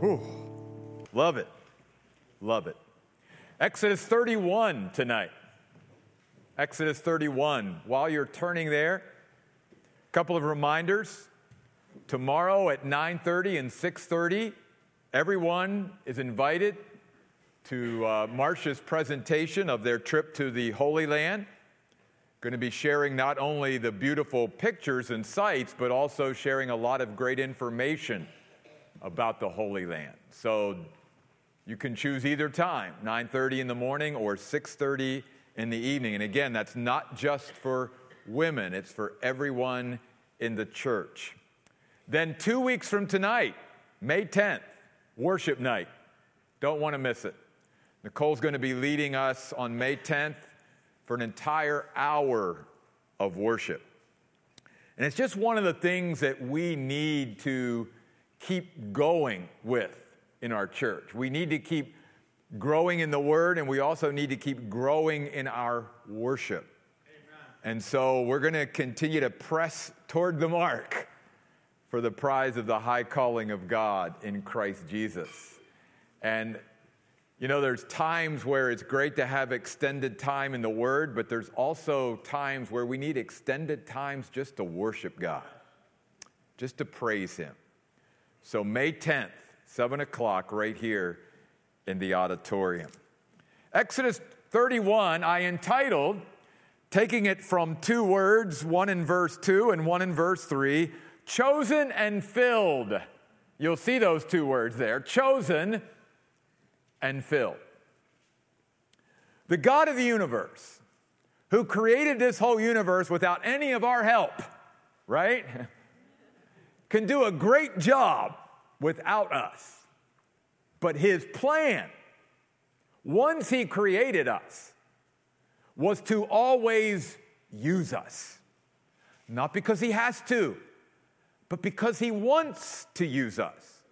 Whew. Love it. Love it. Exodus 31 tonight. Exodus 31. While you're turning there, a couple of reminders. Tomorrow at 9:30 and 6:30, everyone is invited to uh, Marcia's presentation of their trip to the Holy Land. Going to be sharing not only the beautiful pictures and sights, but also sharing a lot of great information about the Holy Land. So you can choose either time, 9:30 in the morning or 6:30 in the evening. And again, that's not just for women, it's for everyone in the church. Then 2 weeks from tonight, May 10th, worship night. Don't want to miss it. Nicole's going to be leading us on May 10th for an entire hour of worship. And it's just one of the things that we need to keep going with in our church. We need to keep growing in the Word, and we also need to keep growing in our worship. Amen. And so we're going to continue to press toward the mark for the prize of the high calling of God in Christ Jesus. And you know, there's times where it's great to have extended time in the Word, but there's also times where we need extended times just to worship God, just to praise Him. So, May 10th, 7 o'clock, right here in the auditorium. Exodus 31, I entitled, taking it from two words, one in verse 2 and one in verse 3, chosen and filled. You'll see those two words there chosen and filled. The God of the universe, who created this whole universe without any of our help, right? can do a great job without us. But his plan, once he created us, was to always use us. Not because he has to, but because he wants to use us.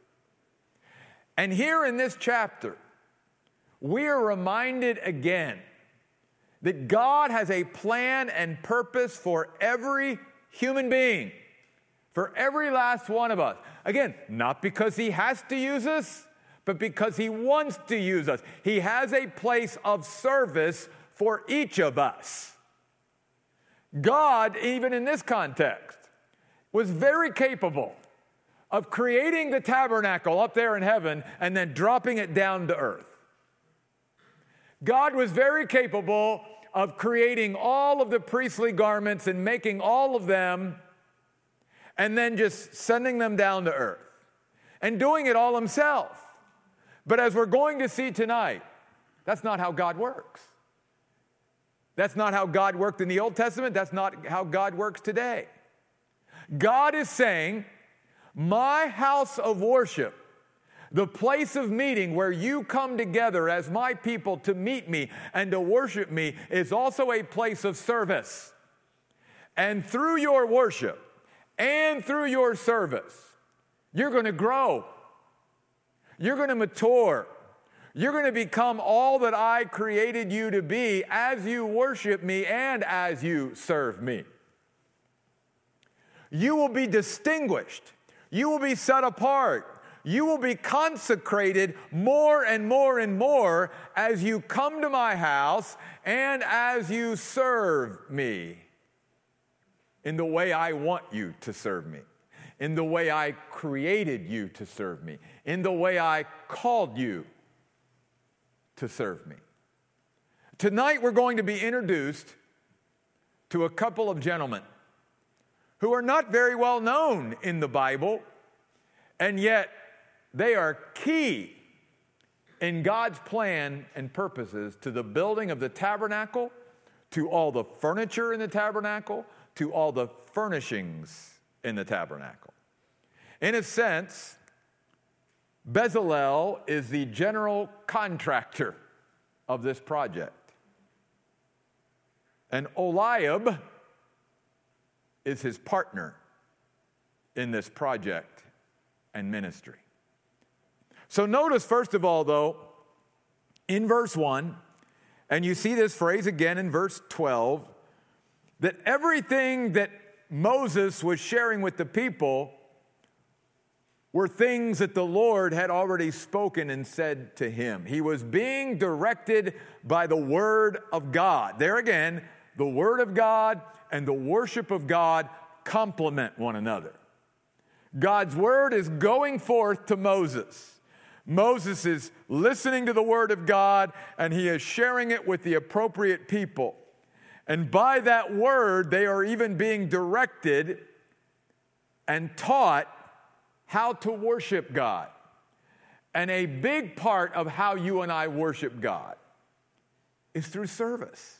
And here in this chapter, we are reminded again that God has a plan and purpose for every human being for every last one of us. Again, not because He has to use us, but because He wants to use us. He has a place of service for each of us. God, even in this context, was very capable of creating the tabernacle up there in heaven and then dropping it down to earth. God was very capable of creating all of the priestly garments and making all of them and then just sending them down to earth and doing it all himself. But as we're going to see tonight, that's not how God works. That's not how God worked in the Old Testament. That's not how God works today. God is saying, My house of worship, the place of meeting where you come together as my people to meet me and to worship me, is also a place of service. And through your worship, and through your service, you're going to grow. You're going to mature. You're going to become all that I created you to be as you worship me and as you serve me. You will be distinguished. You will be set apart. You will be consecrated more and more and more as you come to my house and as you serve me in the way I want you to serve me, in the way I created you to serve me, in the way I called you to serve me. Tonight, we're going to be introduced to a couple of gentlemen who are not very well known in the Bible, and yet they are key in God's plan and purposes to the building of the tabernacle, to all the furniture in the tabernacle, to all the furnishings in the tabernacle. In a sense, Bezalel is the general contractor of this project. And Oholiab is his partner in this project and ministry. So notice, first of all, though, in verse 1, and you see this phrase again in verse 12 that everything that Moses was sharing with the people were things that the Lord had already spoken and said to him. He was being directed by the Word of God. There again, the Word of God and the worship of God complement one another. God's Word is going forth to Moses. Moses is listening to the Word of God and he is sharing it with the appropriate people. And by that Word, they are even being directed and taught how to worship God. And a big part of how you and I worship God is through service,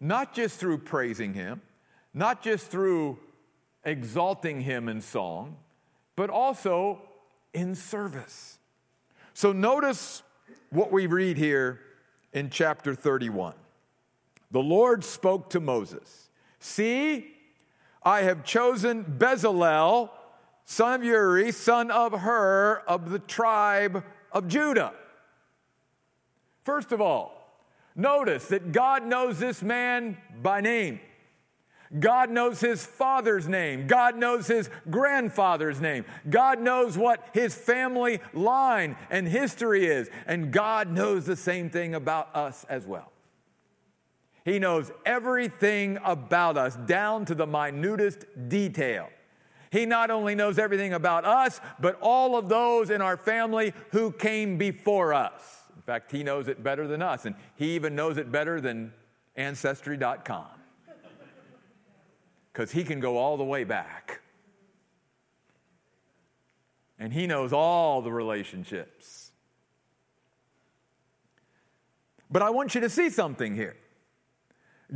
not just through praising Him, not just through exalting Him in song, but also in service. So notice what we read here in chapter 31. The Lord spoke to Moses See, I have chosen Bezalel son of Uri, son of Hur, of the tribe of Judah. First of all, notice that God knows this man by name. God knows his father's name. God knows his grandfather's name. God knows what his family line and history is. And God knows the same thing about us as well. He knows everything about us down to the minutest detail. He not only knows everything about us, but all of those in our family who came before us. In fact, He knows it better than us, and He even knows it better than Ancestry.com. Because He can go all the way back. And He knows all the relationships. But I want you to see something here.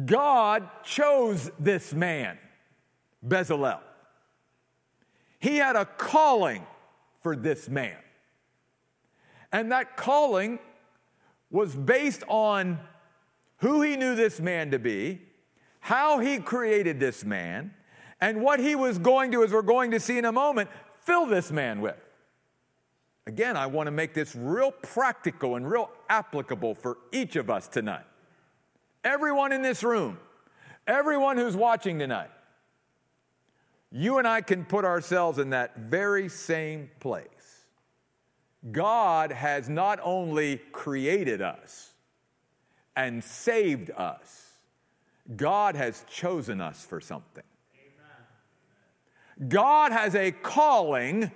God chose this man, Bezalel. He had a calling for this man. And that calling was based on who he knew this man to be, how he created this man, and what he was going to, as we're going to see in a moment, fill this man with. Again, I want to make this real practical and real applicable for each of us tonight. Everyone in this room, everyone who's watching tonight, you and I can put ourselves in that very same place. God has not only created us and saved us, God has chosen us for something. God has a calling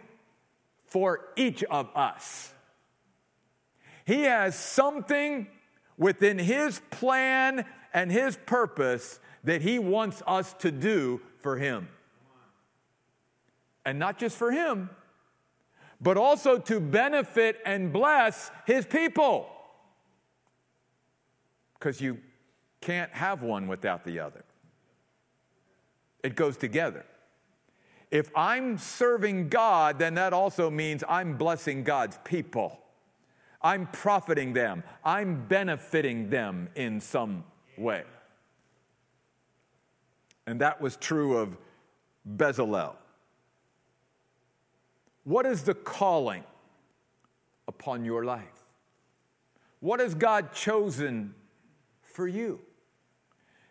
for each of us. He has something within His plan and His purpose that He wants us to do for Him. And not just for him, but also to benefit and bless his people. Because you can't have one without the other, it goes together. If I'm serving God, then that also means I'm blessing God's people. I'm profiting them. I'm benefiting them in some way. And that was true of Bezalel. What is the calling upon your life? What has God chosen for you?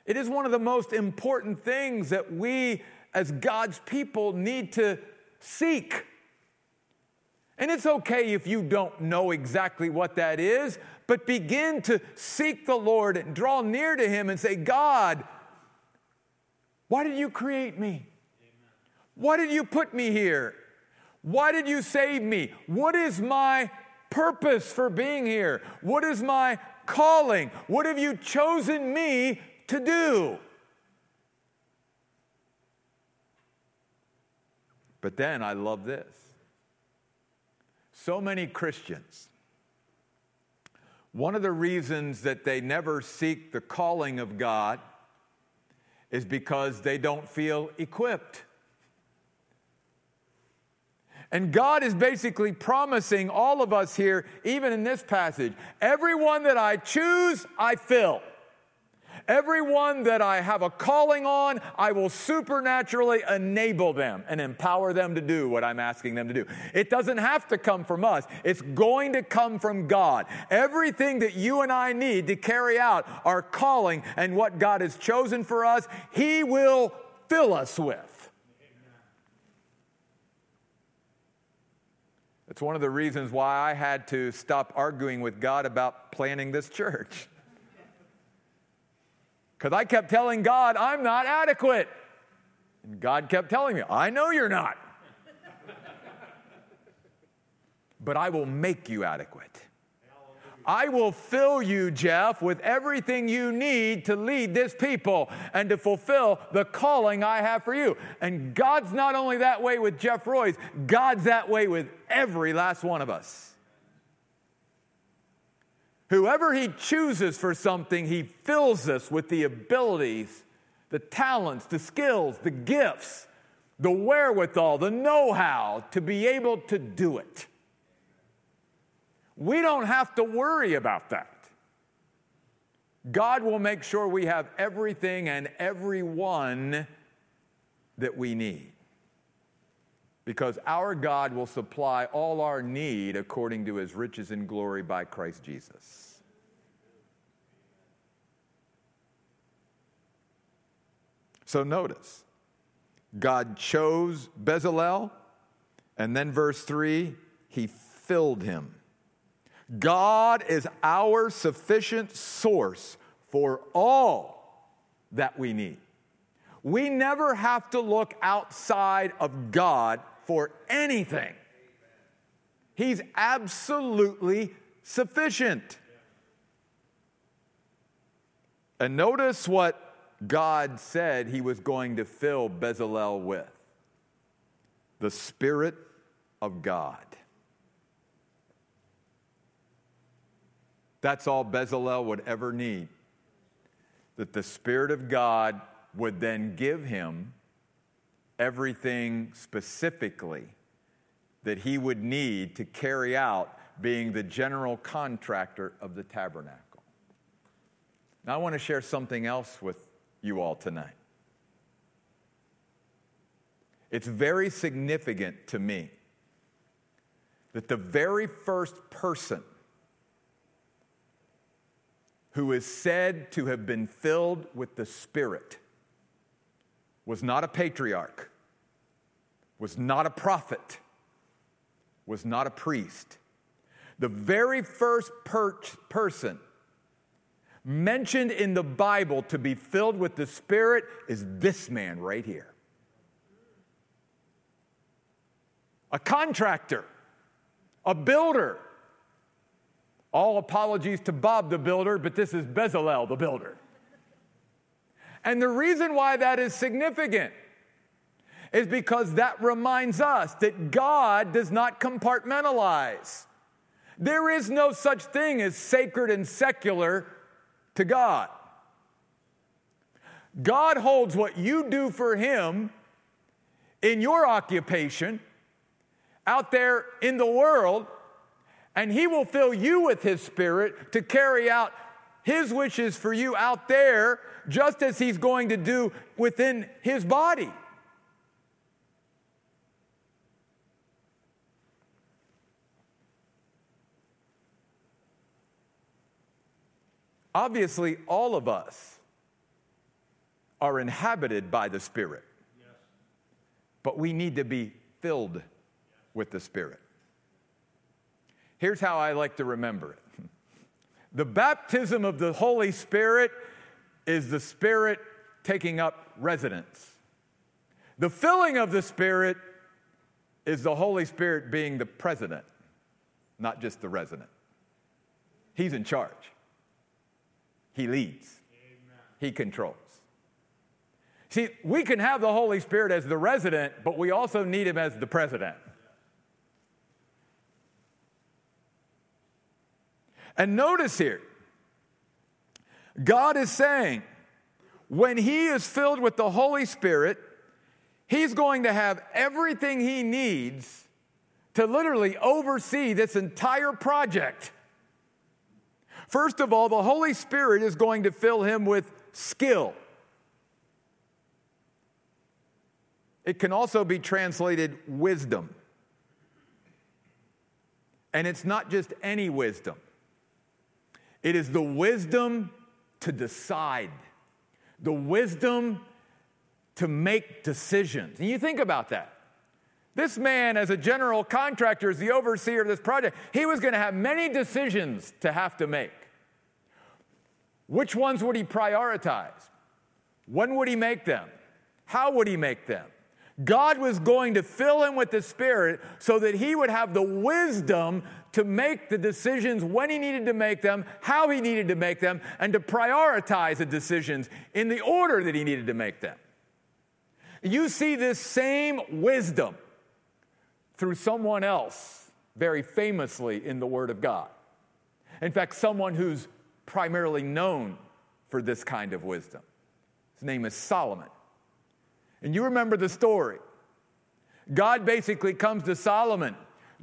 It is one of the most important things that we as God's people need to seek. And it's okay if you don't know exactly what that is, but begin to seek the Lord and draw near to Him and say, God, why did you create me? Why did you put me here? Why did you save me? What is my purpose for being here? What is my calling? What have you chosen me to do? But then I love this. So many Christians, one of the reasons that they never seek the calling of God is because they don't feel equipped. And God is basically promising all of us here, even in this passage, everyone that I choose, I fill. Everyone that I have a calling on, I will supernaturally enable them and empower them to do what I'm asking them to do. It doesn't have to come from us, it's going to come from God. Everything that you and I need to carry out our calling and what God has chosen for us, He will fill us with. It's one of the reasons why I had to stop arguing with God about planning this church. Because I kept telling God, I'm not adequate. And God kept telling me, I know you're not. but I will make you adequate. I will fill you, Jeff, with everything you need to lead this people and to fulfill the calling I have for you. And God's not only that way with Jeff Royce, God's that way with every last one of us. Whoever He chooses for something, He fills us with the abilities, the talents, the skills, the gifts, the wherewithal, the know how to be able to do it. We don't have to worry about that. God will make sure we have everything and everyone that we need. Because our God will supply all our need according to his riches and glory by Christ Jesus. So notice, God chose Bezalel, and then verse 3, he filled him. God is our sufficient source for all that we need. We never have to look outside of God for anything. He's absolutely sufficient. And notice what God said he was going to fill Bezalel with the Spirit of God. That's all Bezalel would ever need. That the Spirit of God would then give him everything specifically that he would need to carry out being the general contractor of the tabernacle. Now, I want to share something else with you all tonight. It's very significant to me that the very first person who is said to have been filled with the Spirit was not a patriarch, was not a prophet, was not a priest. The very first per- person mentioned in the Bible to be filled with the Spirit is this man right here. A contractor, a builder, all apologies to Bob the builder, but this is Bezalel the builder. And the reason why that is significant is because that reminds us that God does not compartmentalize. There is no such thing as sacred and secular to God. God holds what you do for Him in your occupation out there in the world and He will fill you with His Spirit to carry out His wishes for you out there, just as He's going to do within His body. Obviously, all of us are inhabited by the Spirit, but we need to be filled with the Spirit. Here's how I like to remember it the baptism of the Holy Spirit is the Spirit taking up residence. The filling of the Spirit is the Holy Spirit being the president, not just the resident. He's in charge, He leads, Amen. He controls. See, we can have the Holy Spirit as the resident, but we also need Him as the president. And notice here, God is saying, when He is filled with the Holy Spirit, He's going to have everything He needs to literally oversee this entire project. First of all, the Holy Spirit is going to fill him with skill. It can also be translated wisdom. And it's not just any wisdom. It is the wisdom to decide, the wisdom to make decisions. And you think about that. This man, as a general contractor, as the overseer of this project, he was going to have many decisions to have to make. Which ones would he prioritize? When would he make them? How would he make them? God was going to fill him with the Spirit so that he would have the wisdom to make the decisions when he needed to make them, how he needed to make them, and to prioritize the decisions in the order that he needed to make them. You see this same wisdom through someone else, very famously in the Word of God. In fact, someone who's primarily known for this kind of wisdom. His name is Solomon. And you remember the story. God basically comes to Solomon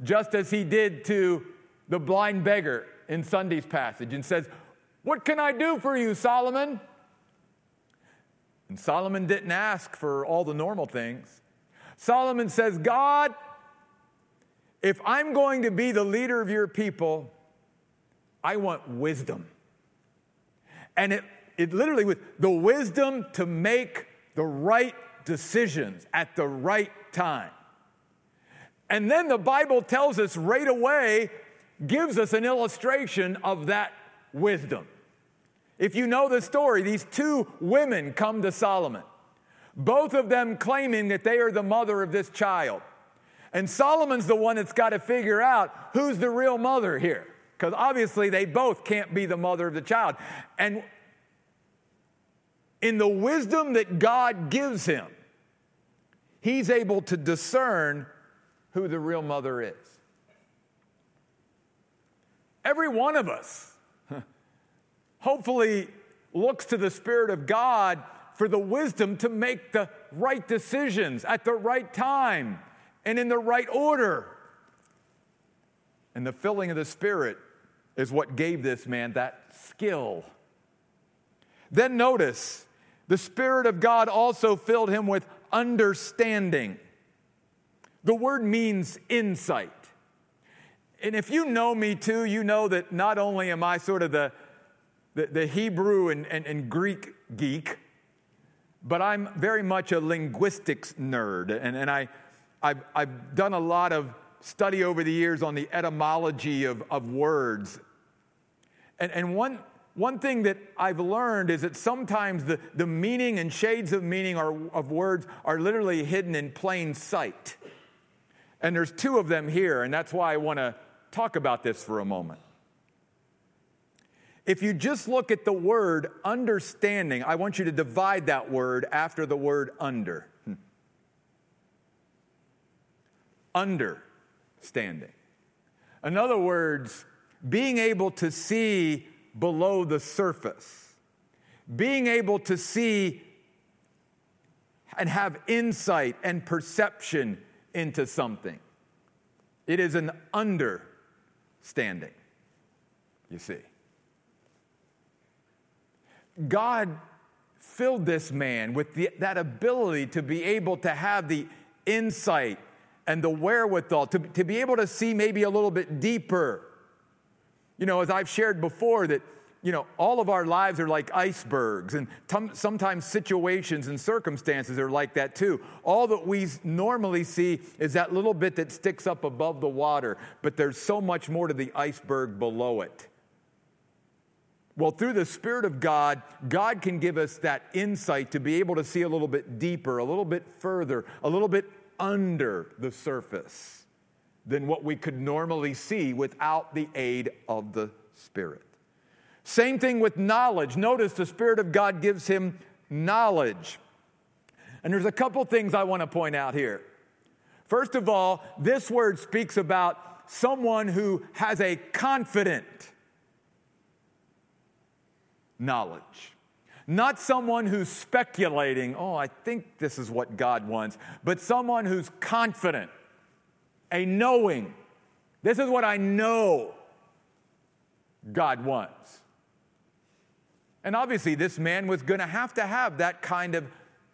just as he did to the blind beggar in Sunday's passage and says, What can I do for you, Solomon? And Solomon didn't ask for all the normal things. Solomon says, God, if I'm going to be the leader of your people, I want wisdom. And it, it literally was the wisdom to make the right decisions at the right time. And then the Bible tells us right away, gives us an illustration of that wisdom. If you know the story, these two women come to Solomon, both of them claiming that they are the mother of this child. And Solomon's the one that's got to figure out who's the real mother here, because obviously they both can't be the mother of the child. And in the wisdom that God gives him, he's able to discern who the real mother is. Every one of us hopefully looks to the Spirit of God for the wisdom to make the right decisions at the right time and in the right order. And the filling of the Spirit is what gave this man that skill. Then notice, the Spirit of God also filled him with understanding. The word means insight. And if you know me too, you know that not only am I sort of the, the, the Hebrew and, and, and, Greek geek, but I'm very much a linguistics nerd. And, and I, I've, I've done a lot of study over the years on the etymology of, of words. And, and one, one thing that I've learned is that sometimes the, the meaning and shades of meaning are, of words are literally hidden in plain sight. And there's two of them here, and that's why I want to talk about this for a moment. If you just look at the word understanding, I want you to divide that word after the word under. Hmm. Understanding. In other words, being able to see below the surface, being able to see and have insight and perception into something. It is an understanding, you see. God filled this man with the, that ability to be able to have the insight and the wherewithal, to, to be able to see maybe a little bit deeper. You know, as I've shared before, that you know, all of our lives are like icebergs, and t- sometimes situations and circumstances are like that too. All that we normally see is that little bit that sticks up above the water, but there's so much more to the iceberg below it. Well, through the Spirit of God, God can give us that insight to be able to see a little bit deeper, a little bit further, a little bit under the surface than what we could normally see without the aid of the Spirit. Same thing with knowledge. Notice the Spirit of God gives him knowledge. And there's a couple things I want to point out here. First of all, this word speaks about someone who has a confident knowledge. Not someone who's speculating, oh, I think this is what God wants, but someone who's confident, a knowing. This is what I know God wants. And obviously, this man was going to have to have that kind of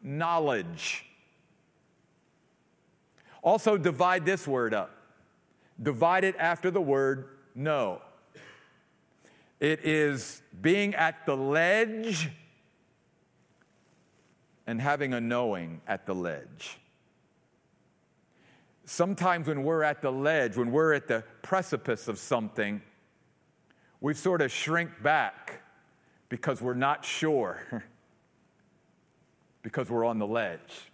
knowledge. Also, divide this word up. Divide it after the word know. It is being at the ledge and having a knowing at the ledge. Sometimes when we're at the ledge, when we're at the precipice of something, we sort of shrink back because we're not sure, because we're on the ledge.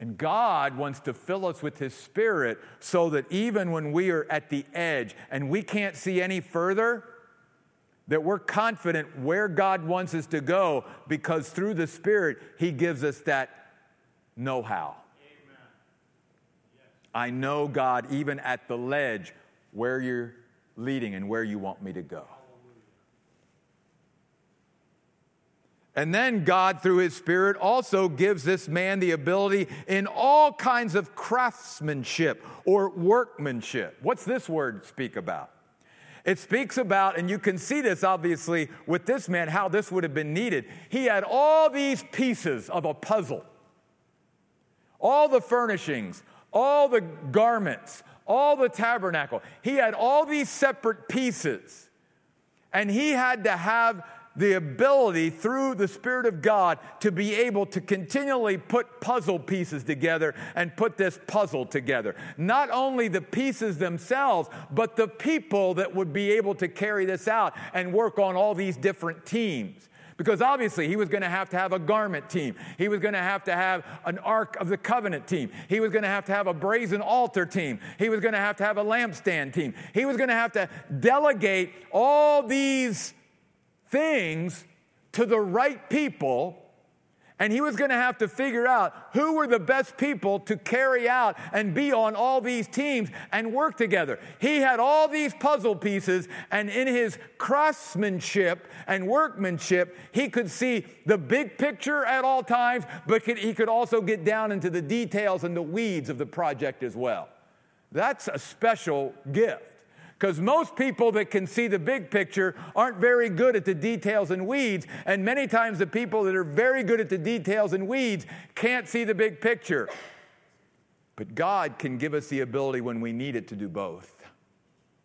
And God wants to fill us with His Spirit so that even when we are at the edge and we can't see any further, that we're confident where God wants us to go because through the Spirit, He gives us that know how. I know, God, even at the ledge, where you're leading and where you want me to go. And then God, through his Spirit, also gives this man the ability in all kinds of craftsmanship or workmanship. What's this word speak about? It speaks about, and you can see this obviously with this man, how this would have been needed. He had all these pieces of a puzzle, all the furnishings, all the garments, all the tabernacle. He had all these separate pieces, and he had to have the ability through the Spirit of God to be able to continually put puzzle pieces together and put this puzzle together. Not only the pieces themselves, but the people that would be able to carry this out and work on all these different teams. Because obviously, he was going to have to have a garment team. He was going to have to have an Ark of the Covenant team. He was going to have to have a brazen altar team. He was going to have to have a lampstand team. He was going to have to delegate all these things to the right people. And he was going to have to figure out who were the best people to carry out and be on all these teams and work together. He had all these puzzle pieces, and in his craftsmanship and workmanship, he could see the big picture at all times, but he could also get down into the details and the weeds of the project as well. That's a special gift. Because most people that can see the big picture aren't very good at the details and weeds. And many times the people that are very good at the details and weeds can't see the big picture. But God can give us the ability when we need it to do both.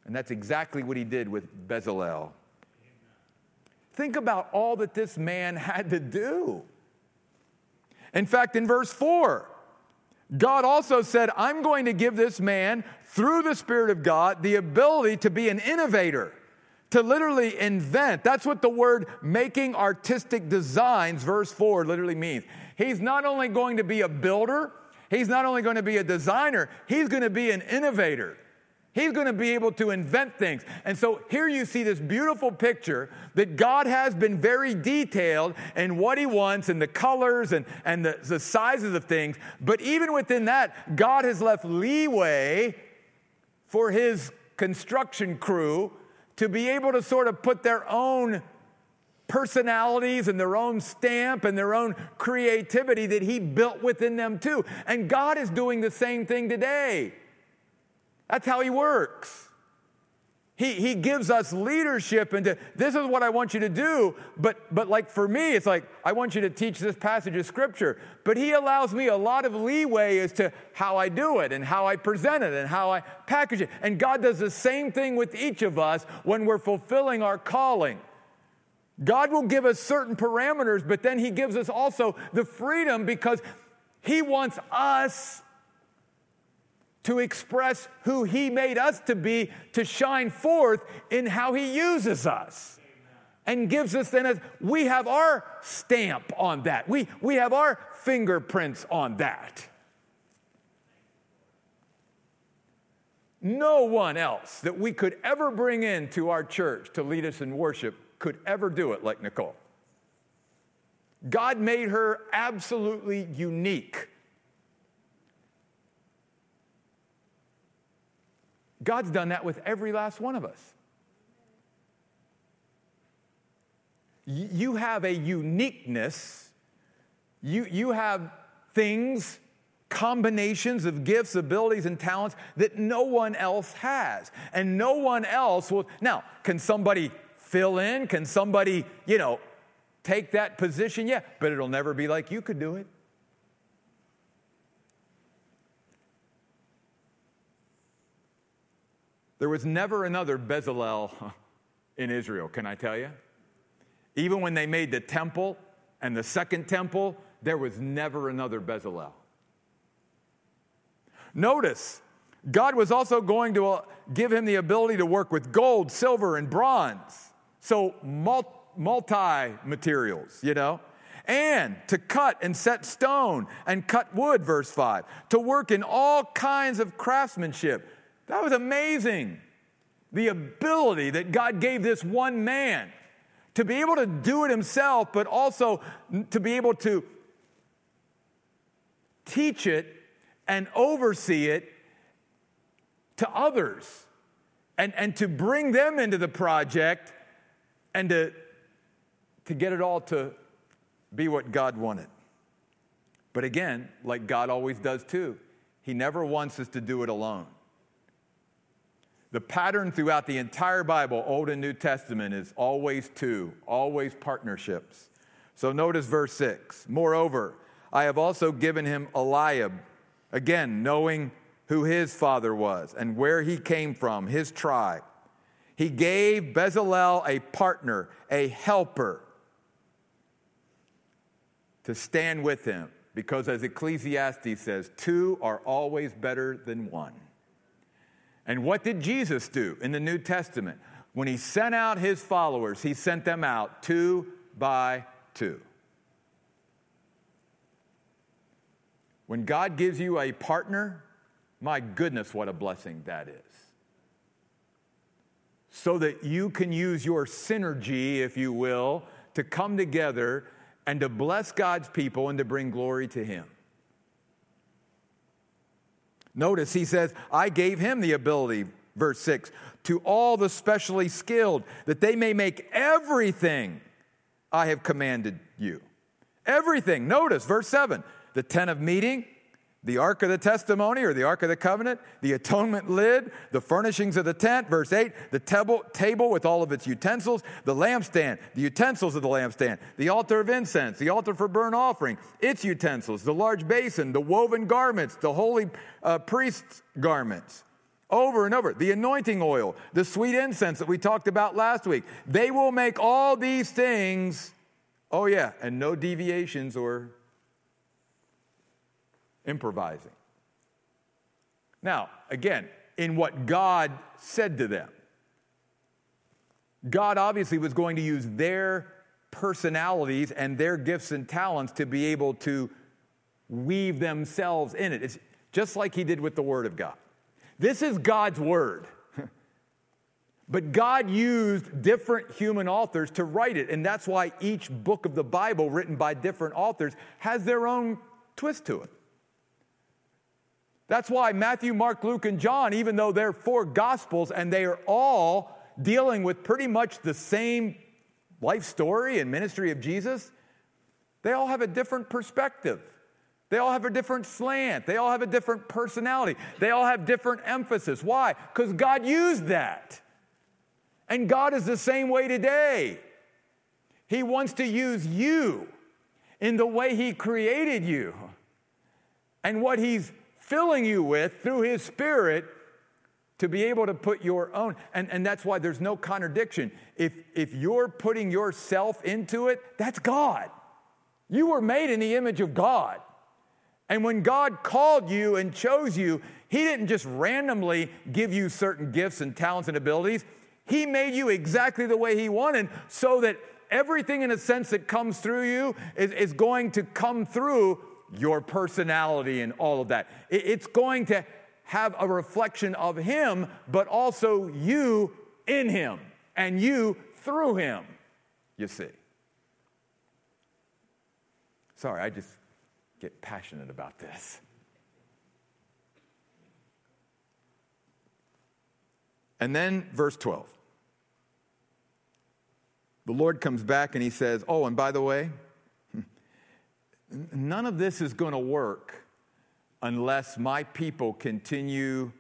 And that's exactly what he did with Bezalel. Think about all that this man had to do. In fact, in verse 4, God also said, I'm going to give this man through the Spirit of God, the ability to be an innovator, to literally invent. That's what the word making artistic designs, verse 4, literally means. He's not only going to be a builder, he's not only going to be a designer, he's going to be an innovator. He's going to be able to invent things. And so here you see this beautiful picture that God has been very detailed in what He wants and the colors and, and the, the sizes of things. But even within that, God has left leeway for his construction crew to be able to sort of put their own personalities and their own stamp and their own creativity that he built within them too. And God is doing the same thing today. That's how he works. He, he gives us leadership into this is what I want you to do. But, but like for me, it's like, I want you to teach this passage of scripture. But he allows me a lot of leeway as to how I do it and how I present it and how I package it. And God does the same thing with each of us when we're fulfilling our calling. God will give us certain parameters, but then he gives us also the freedom because he wants us to express who He made us to be, to shine forth in how He uses us. And gives us then, a, we have our stamp on that. We, we have our fingerprints on that. No one else that we could ever bring into our church to lead us in worship could ever do it like Nicole. God made her absolutely unique. God's done that with every last one of us. You have a uniqueness, you, you have things, combinations of gifts, abilities, and talents that no one else has. And no one else will. Now, can somebody fill in? Can somebody, you know, take that position? Yeah, but it'll never be like you could do it. There was never another Bezalel in Israel, can I tell you? Even when they made the temple and the second temple, there was never another Bezalel. Notice, God was also going to uh, give him the ability to work with gold, silver, and bronze. So, multi materials, you know? And to cut and set stone and cut wood, verse 5. To work in all kinds of craftsmanship. That was amazing. The ability that God gave this one man to be able to do it himself, but also to be able to teach it and oversee it to others and, and to bring them into the project and to, to get it all to be what God wanted. But again, like God always does too, He never wants us to do it alone. The pattern throughout the entire Bible, Old and New Testament, is always two, always partnerships. So notice verse 6. Moreover, I have also given him Oholiab, again, knowing who his father was and where he came from, his tribe. He gave Bezalel a partner, a helper, to stand with him, because as Ecclesiastes says, two are always better than one. And what did Jesus do in the New Testament? When he sent out his followers, he sent them out two by two. When God gives you a partner, my goodness, what a blessing that is. So that you can use your synergy, if you will, to come together and to bless God's people and to bring glory to Him. Notice he says, I gave him the ability, verse 6, to all the specially skilled, that they may make everything I have commanded you. Everything. Notice, verse 7, the tent of meeting, the ark of the testimony or the ark of the covenant, the atonement lid, the furnishings of the tent, verse 8, the table, table with all of its utensils, the lampstand, the utensils of the lampstand, the altar of incense, the altar for burnt offering, its utensils, the large basin, the woven garments, the holy uh, priest's garments. Over and over, the anointing oil, the sweet incense that we talked about last week. They will make all these things, oh yeah, and no deviations or improvising. Now, again, in what God said to them, God obviously was going to use their personalities and their gifts and talents to be able to weave themselves in it. It's just like He did with the Word of God. This is God's Word. But God used different human authors to write it, and that's why each book of the Bible, written by different authors, has their own twist to it. That's why Matthew, Mark, Luke, and John, even though they're four gospels and they are all dealing with pretty much the same life story and ministry of Jesus, they all have a different perspective. They all have a different slant. They all have a different personality. They all have different emphasis. Why? Because God used that. And God is the same way today. He wants to use you in the way He created you and what He's filling you with through His Spirit to be able to put your own. And, and that's why there's no contradiction. If, if you're putting yourself into it, that's God. You were made in the image of God. And when God called you and chose you, He didn't just randomly give you certain gifts and talents and abilities. He made you exactly the way He wanted so that everything, in a sense, that comes through you is, is going to come through your personality and all of that. It's going to have a reflection of Him, but also you in Him and you through Him, you see. Sorry, I just get passionate about this. And then verse 12. The Lord comes back and he says, Oh, and by the way, none of this is going to work unless my people continue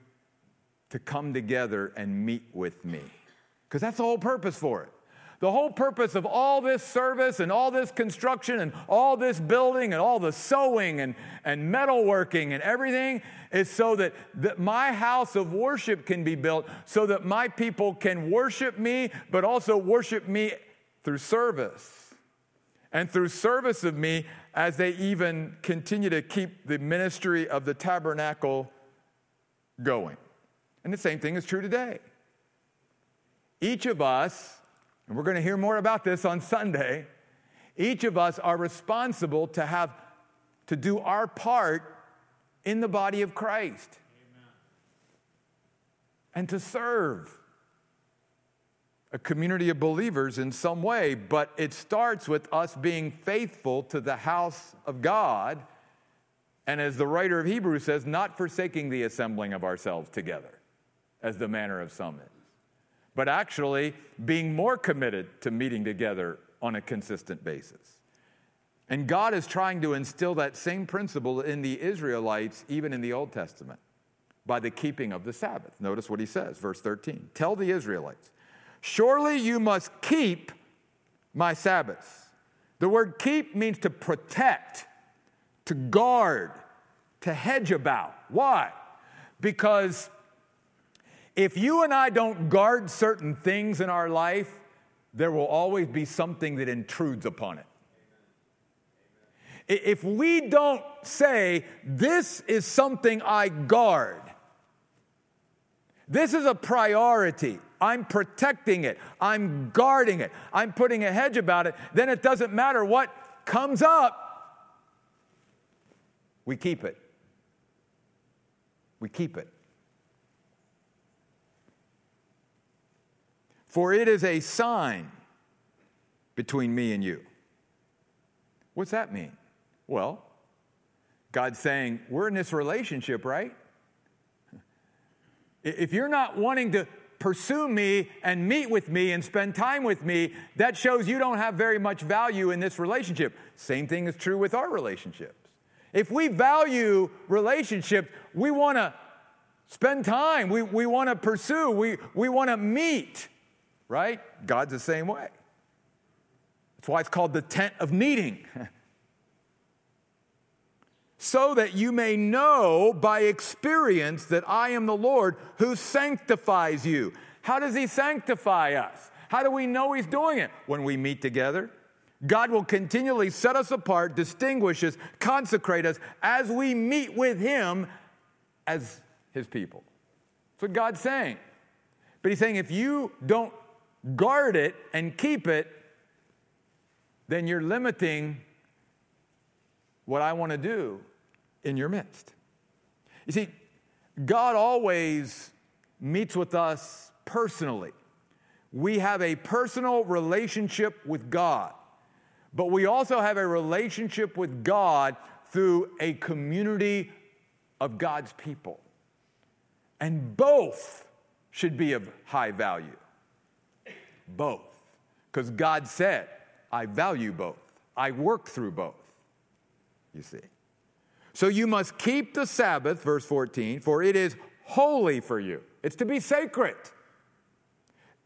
to come together and meet with me. Because that's the whole purpose for it. The whole purpose of all this service and all this construction and all this building and all the sewing and, and metalworking and everything is so that, that my house of worship can be built, so that my people can worship me, but also worship me through service. And through service of me, as they even continue to keep the ministry of the tabernacle going. And the same thing is true today. Each of us, and we're going to hear more about this on Sunday, each of us are responsible to have to do our part in the body of Christ Amen. and to serve a community of believers in some way, but it starts with us being faithful to the house of God. And as the writer of Hebrews says, not forsaking the assembling of ourselves together, as the manner of some is, but actually being more committed to meeting together on a consistent basis. And God is trying to instill that same principle in the Israelites, even in the Old Testament, by the keeping of the Sabbath. Notice what he says, verse 13. Tell the Israelites, surely you must keep my Sabbaths. The word keep means to protect, to guard, to hedge about. Why? Because if you and I don't guard certain things in our life, there will always be something that intrudes upon it. If we don't say, This is something I guard, this is a priority, I'm protecting it, I'm guarding it, I'm putting a hedge about it, then it doesn't matter what comes up, we keep it. We keep it. For it is a sign between me and you. What's that mean? Well, God's saying, we're in this relationship, right? If you're not wanting to pursue me and meet with me and spend time with me, that shows you don't have very much value in this relationship. Same thing is true with our relationships. If we value relationships, we want to spend time, we, we want to pursue, we, we want to meet right? God's the same way. That's why it's called the tent of meeting. so that you may know by experience that I am the Lord who sanctifies you. How does He sanctify us? How do we know He's doing it? When we meet together. God will continually set us apart, distinguish us, consecrate us as we meet with Him as His people. That's what God's saying. But He's saying if you don't guard it and keep it, then you're limiting what I want to do in your midst. You see, God always meets with us personally. We have a personal relationship with God, but we also have a relationship with God through a community of God's people. And both should be of high value both. Because God said, I value both. I work through both. You see. So you must keep the Sabbath, verse 14, for it is holy for you. It's to be sacred.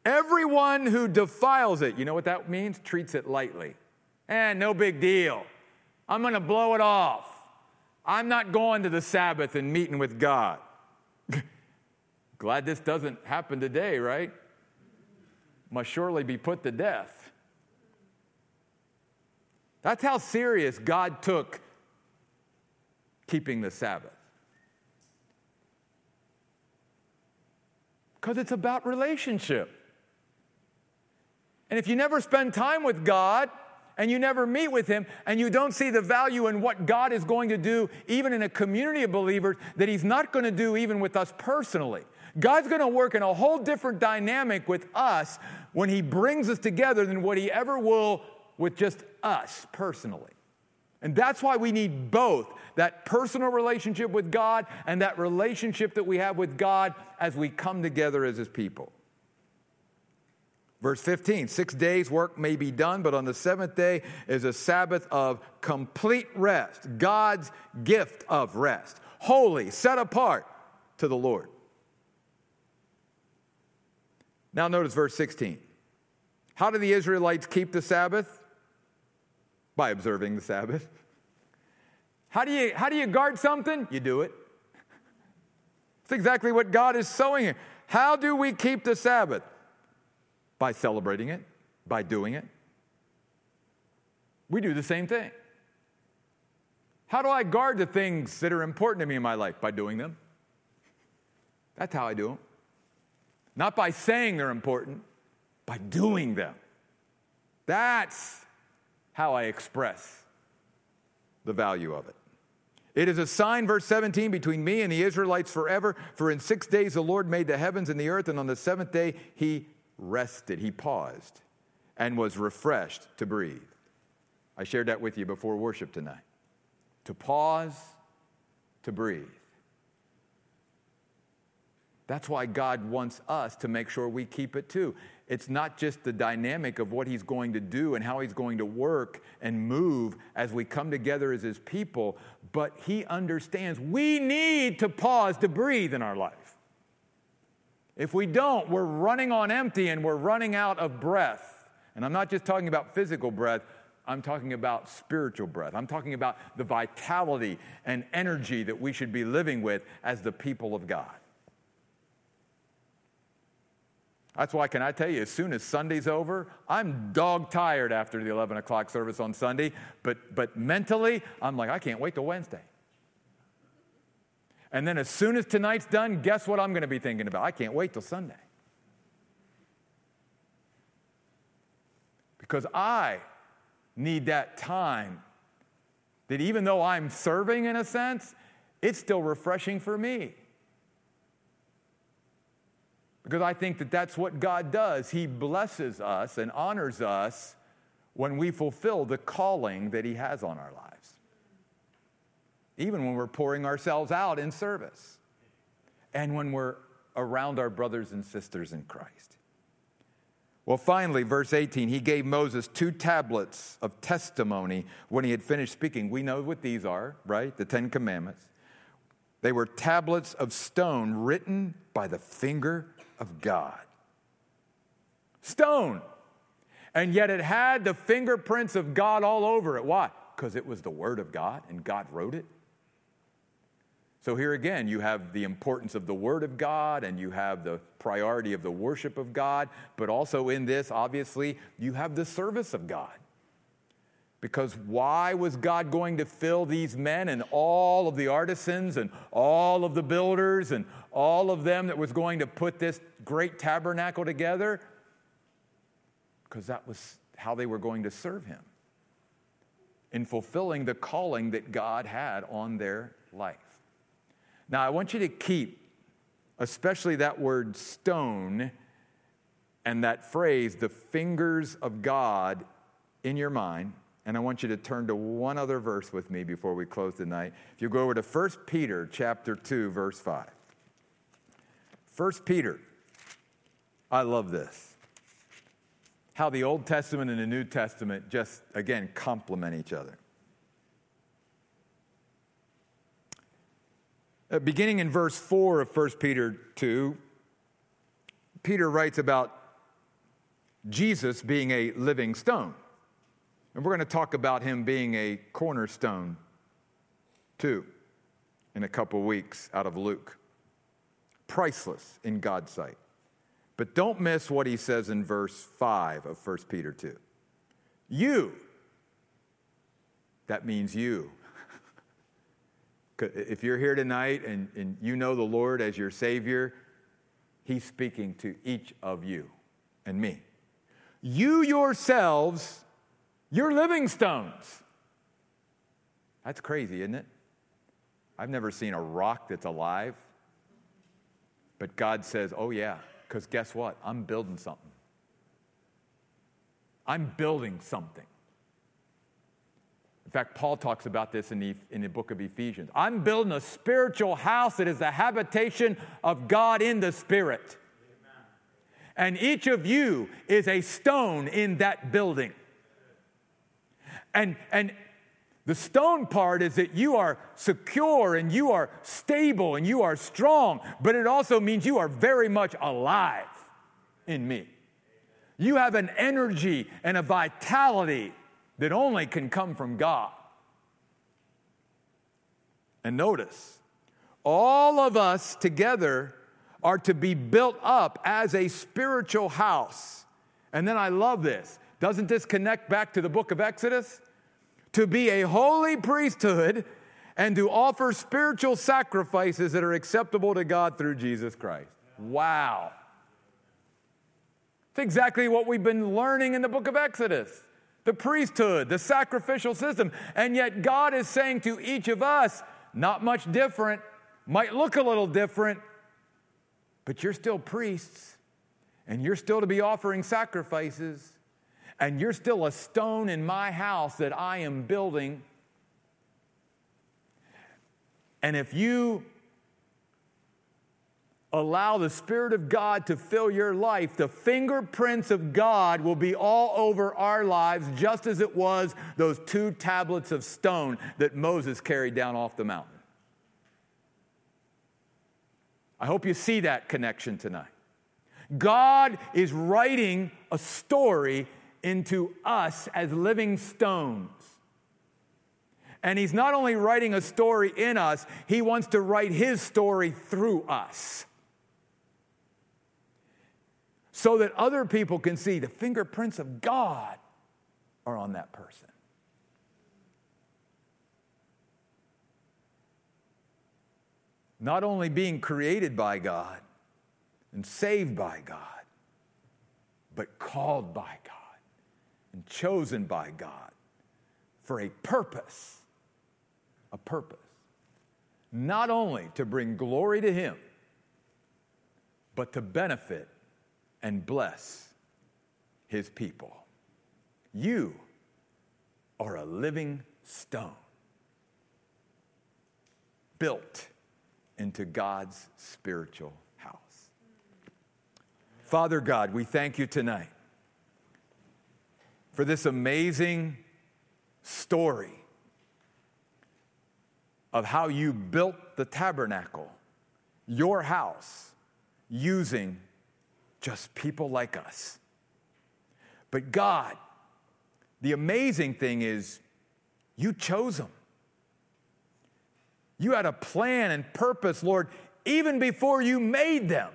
Everyone who defiles it, you know what that means? Treats it lightly. And eh, no big deal. I'm going to blow it off. I'm not going to the Sabbath and meeting with God. Glad this doesn't happen today, right? must surely be put to death. That's how serious God took keeping the Sabbath. Because it's about relationship. And if you never spend time with God and you never meet with Him and you don't see the value in what God is going to do, even in a community of believers, that He's not going to do even with us personally. God's going to work in a whole different dynamic with us when He brings us together than what He ever will with just us personally. And that's why we need both that personal relationship with God and that relationship that we have with God as we come together as His people. Verse 15, six days' work may be done, but on the seventh day is a Sabbath of complete rest, God's gift of rest, holy, set apart to the Lord. Now, notice verse 16. How do the Israelites keep the Sabbath? By observing the Sabbath. How do you, how do you guard something? You do it. It's exactly what God is sowing here. How do we keep the Sabbath? By celebrating it, by doing it. We do the same thing. How do I guard the things that are important to me in my life? By doing them. That's how I do them. Not by saying they're important, by doing them. That's how I express the value of it. It is a sign, verse 17, between me and the Israelites forever. For in six days the Lord made the heavens and the earth, and on the seventh day he rested, he paused, and was refreshed to breathe. I shared that with you before worship tonight. To pause, to breathe. That's why God wants us to make sure we keep it too. It's not just the dynamic of what He's going to do and how He's going to work and move as we come together as His people, but He understands we need to pause to breathe in our life. If we don't, we're running on empty and we're running out of breath. And I'm not just talking about physical breath, I'm talking about spiritual breath. I'm talking about the vitality and energy that we should be living with as the people of God. That's why, can I tell you, as soon as Sunday's over, I'm dog tired after the 11 o'clock service on Sunday, but, but mentally, I'm like, I can't wait till Wednesday. And then as soon as tonight's done, guess what I'm going to be thinking about? I can't wait till Sunday. Because I need that time that even though I'm serving in a sense, it's still refreshing for me. Because I think that that's what God does. He blesses us and honors us when we fulfill the calling that He has on our lives, even when we're pouring ourselves out in service and when we're around our brothers and sisters in Christ. Well, finally, verse 18, he gave Moses two tablets of testimony when he had finished speaking. We know what these are, right? The Ten Commandments. They were tablets of stone written by the finger of God. Stone. And yet it had the fingerprints of God all over it. Why? Because it was the Word of God and God wrote it. So here again, you have the importance of the Word of God and you have the priority of the worship of God, but also in this, obviously, you have the service of God. Because why was God going to fill these men and all of the artisans and all of the builders and all of them that was going to put this great tabernacle together? Because that was how they were going to serve Him in fulfilling the calling that God had on their life. Now, I want you to keep, especially that word stone and that phrase, the fingers of God, in your mind and I want you to turn to one other verse with me before we close tonight. If you go over to 1 Peter chapter 2 verse 5. 1 Peter. I love this. How the Old Testament and the New Testament just again complement each other. Uh, beginning in verse 4 of 1 Peter 2, Peter writes about Jesus being a living stone. And we're going to talk about him being a cornerstone too in a couple weeks out of Luke. Priceless in God's sight. But don't miss what he says in verse 5 of 1 Peter 2. You, that means you. if you're here tonight and, and you know the Lord as your Savior, He's speaking to each of you and me. You yourselves you're living stones. That's crazy, isn't it? I've never seen a rock that's alive. But God says, oh, yeah, because guess what? I'm building something. I'm building something. In fact, Paul talks about this in the, in the book of Ephesians. I'm building a spiritual house that is the habitation of God in the Spirit. Amen. And each of you is a stone in that building. And, and the stone part is that you are secure and you are stable and you are strong, but it also means you are very much alive in me. You have an energy and a vitality that only can come from God. And notice, all of us together are to be built up as a spiritual house. And then I love this. Doesn't this connect back to the book of Exodus? To be a holy priesthood and to offer spiritual sacrifices that are acceptable to God through Jesus Christ. Wow. It's exactly what we've been learning in the book of Exodus the priesthood, the sacrificial system. And yet, God is saying to each of us, not much different, might look a little different, but you're still priests, and you're still to be offering sacrifices, and you're still a stone in my house that I am building. And if you allow the Spirit of God to fill your life, the fingerprints of God will be all over our lives, just as it was those two tablets of stone that Moses carried down off the mountain. I hope you see that connection tonight. God is writing a story into us as living stones. And He's not only writing a story in us, He wants to write His story through us so that other people can see the fingerprints of God are on that person. Not only being created by God and saved by God, but called by God and chosen by God for a purpose. A purpose. Not only to bring glory to Him, but to benefit and bless his people. You are a living stone built into God's spiritual house. Father God, we thank you tonight for this amazing story of how you built the tabernacle, your house, using just people like us. But God, the amazing thing is, you chose them. You had a plan and purpose, Lord, even before you made them.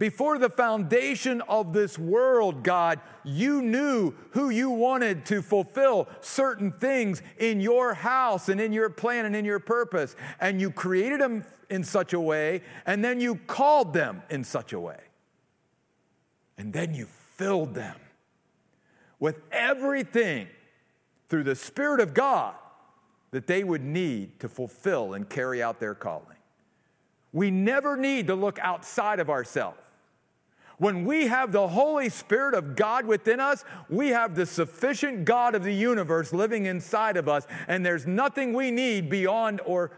Before the foundation of this world, God, you knew who you wanted to fulfill certain things in your house and in your plan and in your purpose. And you created them in such a way, and then you called them in such a way. And then you filled them with everything through the Spirit of God that they would need to fulfill and carry out their calling. We never need to look outside of ourselves. When we have the Holy Spirit of God within us, we have the sufficient God of the universe living inside of us, and there's nothing we need beyond or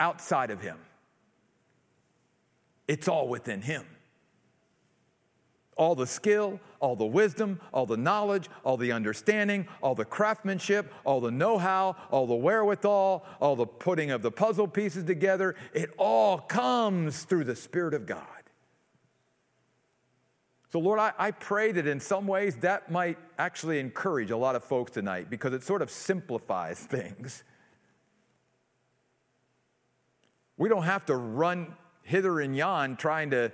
outside of Him. It's all within Him all the skill, all the wisdom, all the knowledge, all the understanding, all the craftsmanship, all the know how, all the wherewithal, all the putting of the puzzle pieces together. It all comes through the Spirit of God. So, Lord, I, I, pray that in some ways that might actually encourage a lot of folks tonight because it sort of simplifies things. We don't have to run hither and yon trying to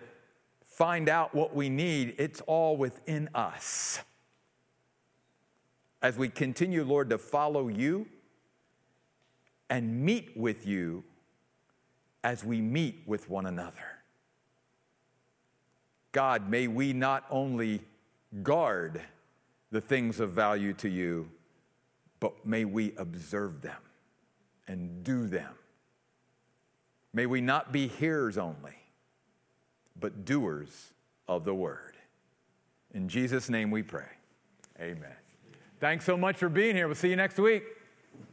find out what we need, it's all within us. As we continue, Lord, to follow you and meet with you as we meet with one another. God, may we not only guard the things of value to you, but may we observe them and do them. May we not be hearers only but doers of the word. In Jesus' name we pray. Amen. Thanks so much for being here. We'll see you next week.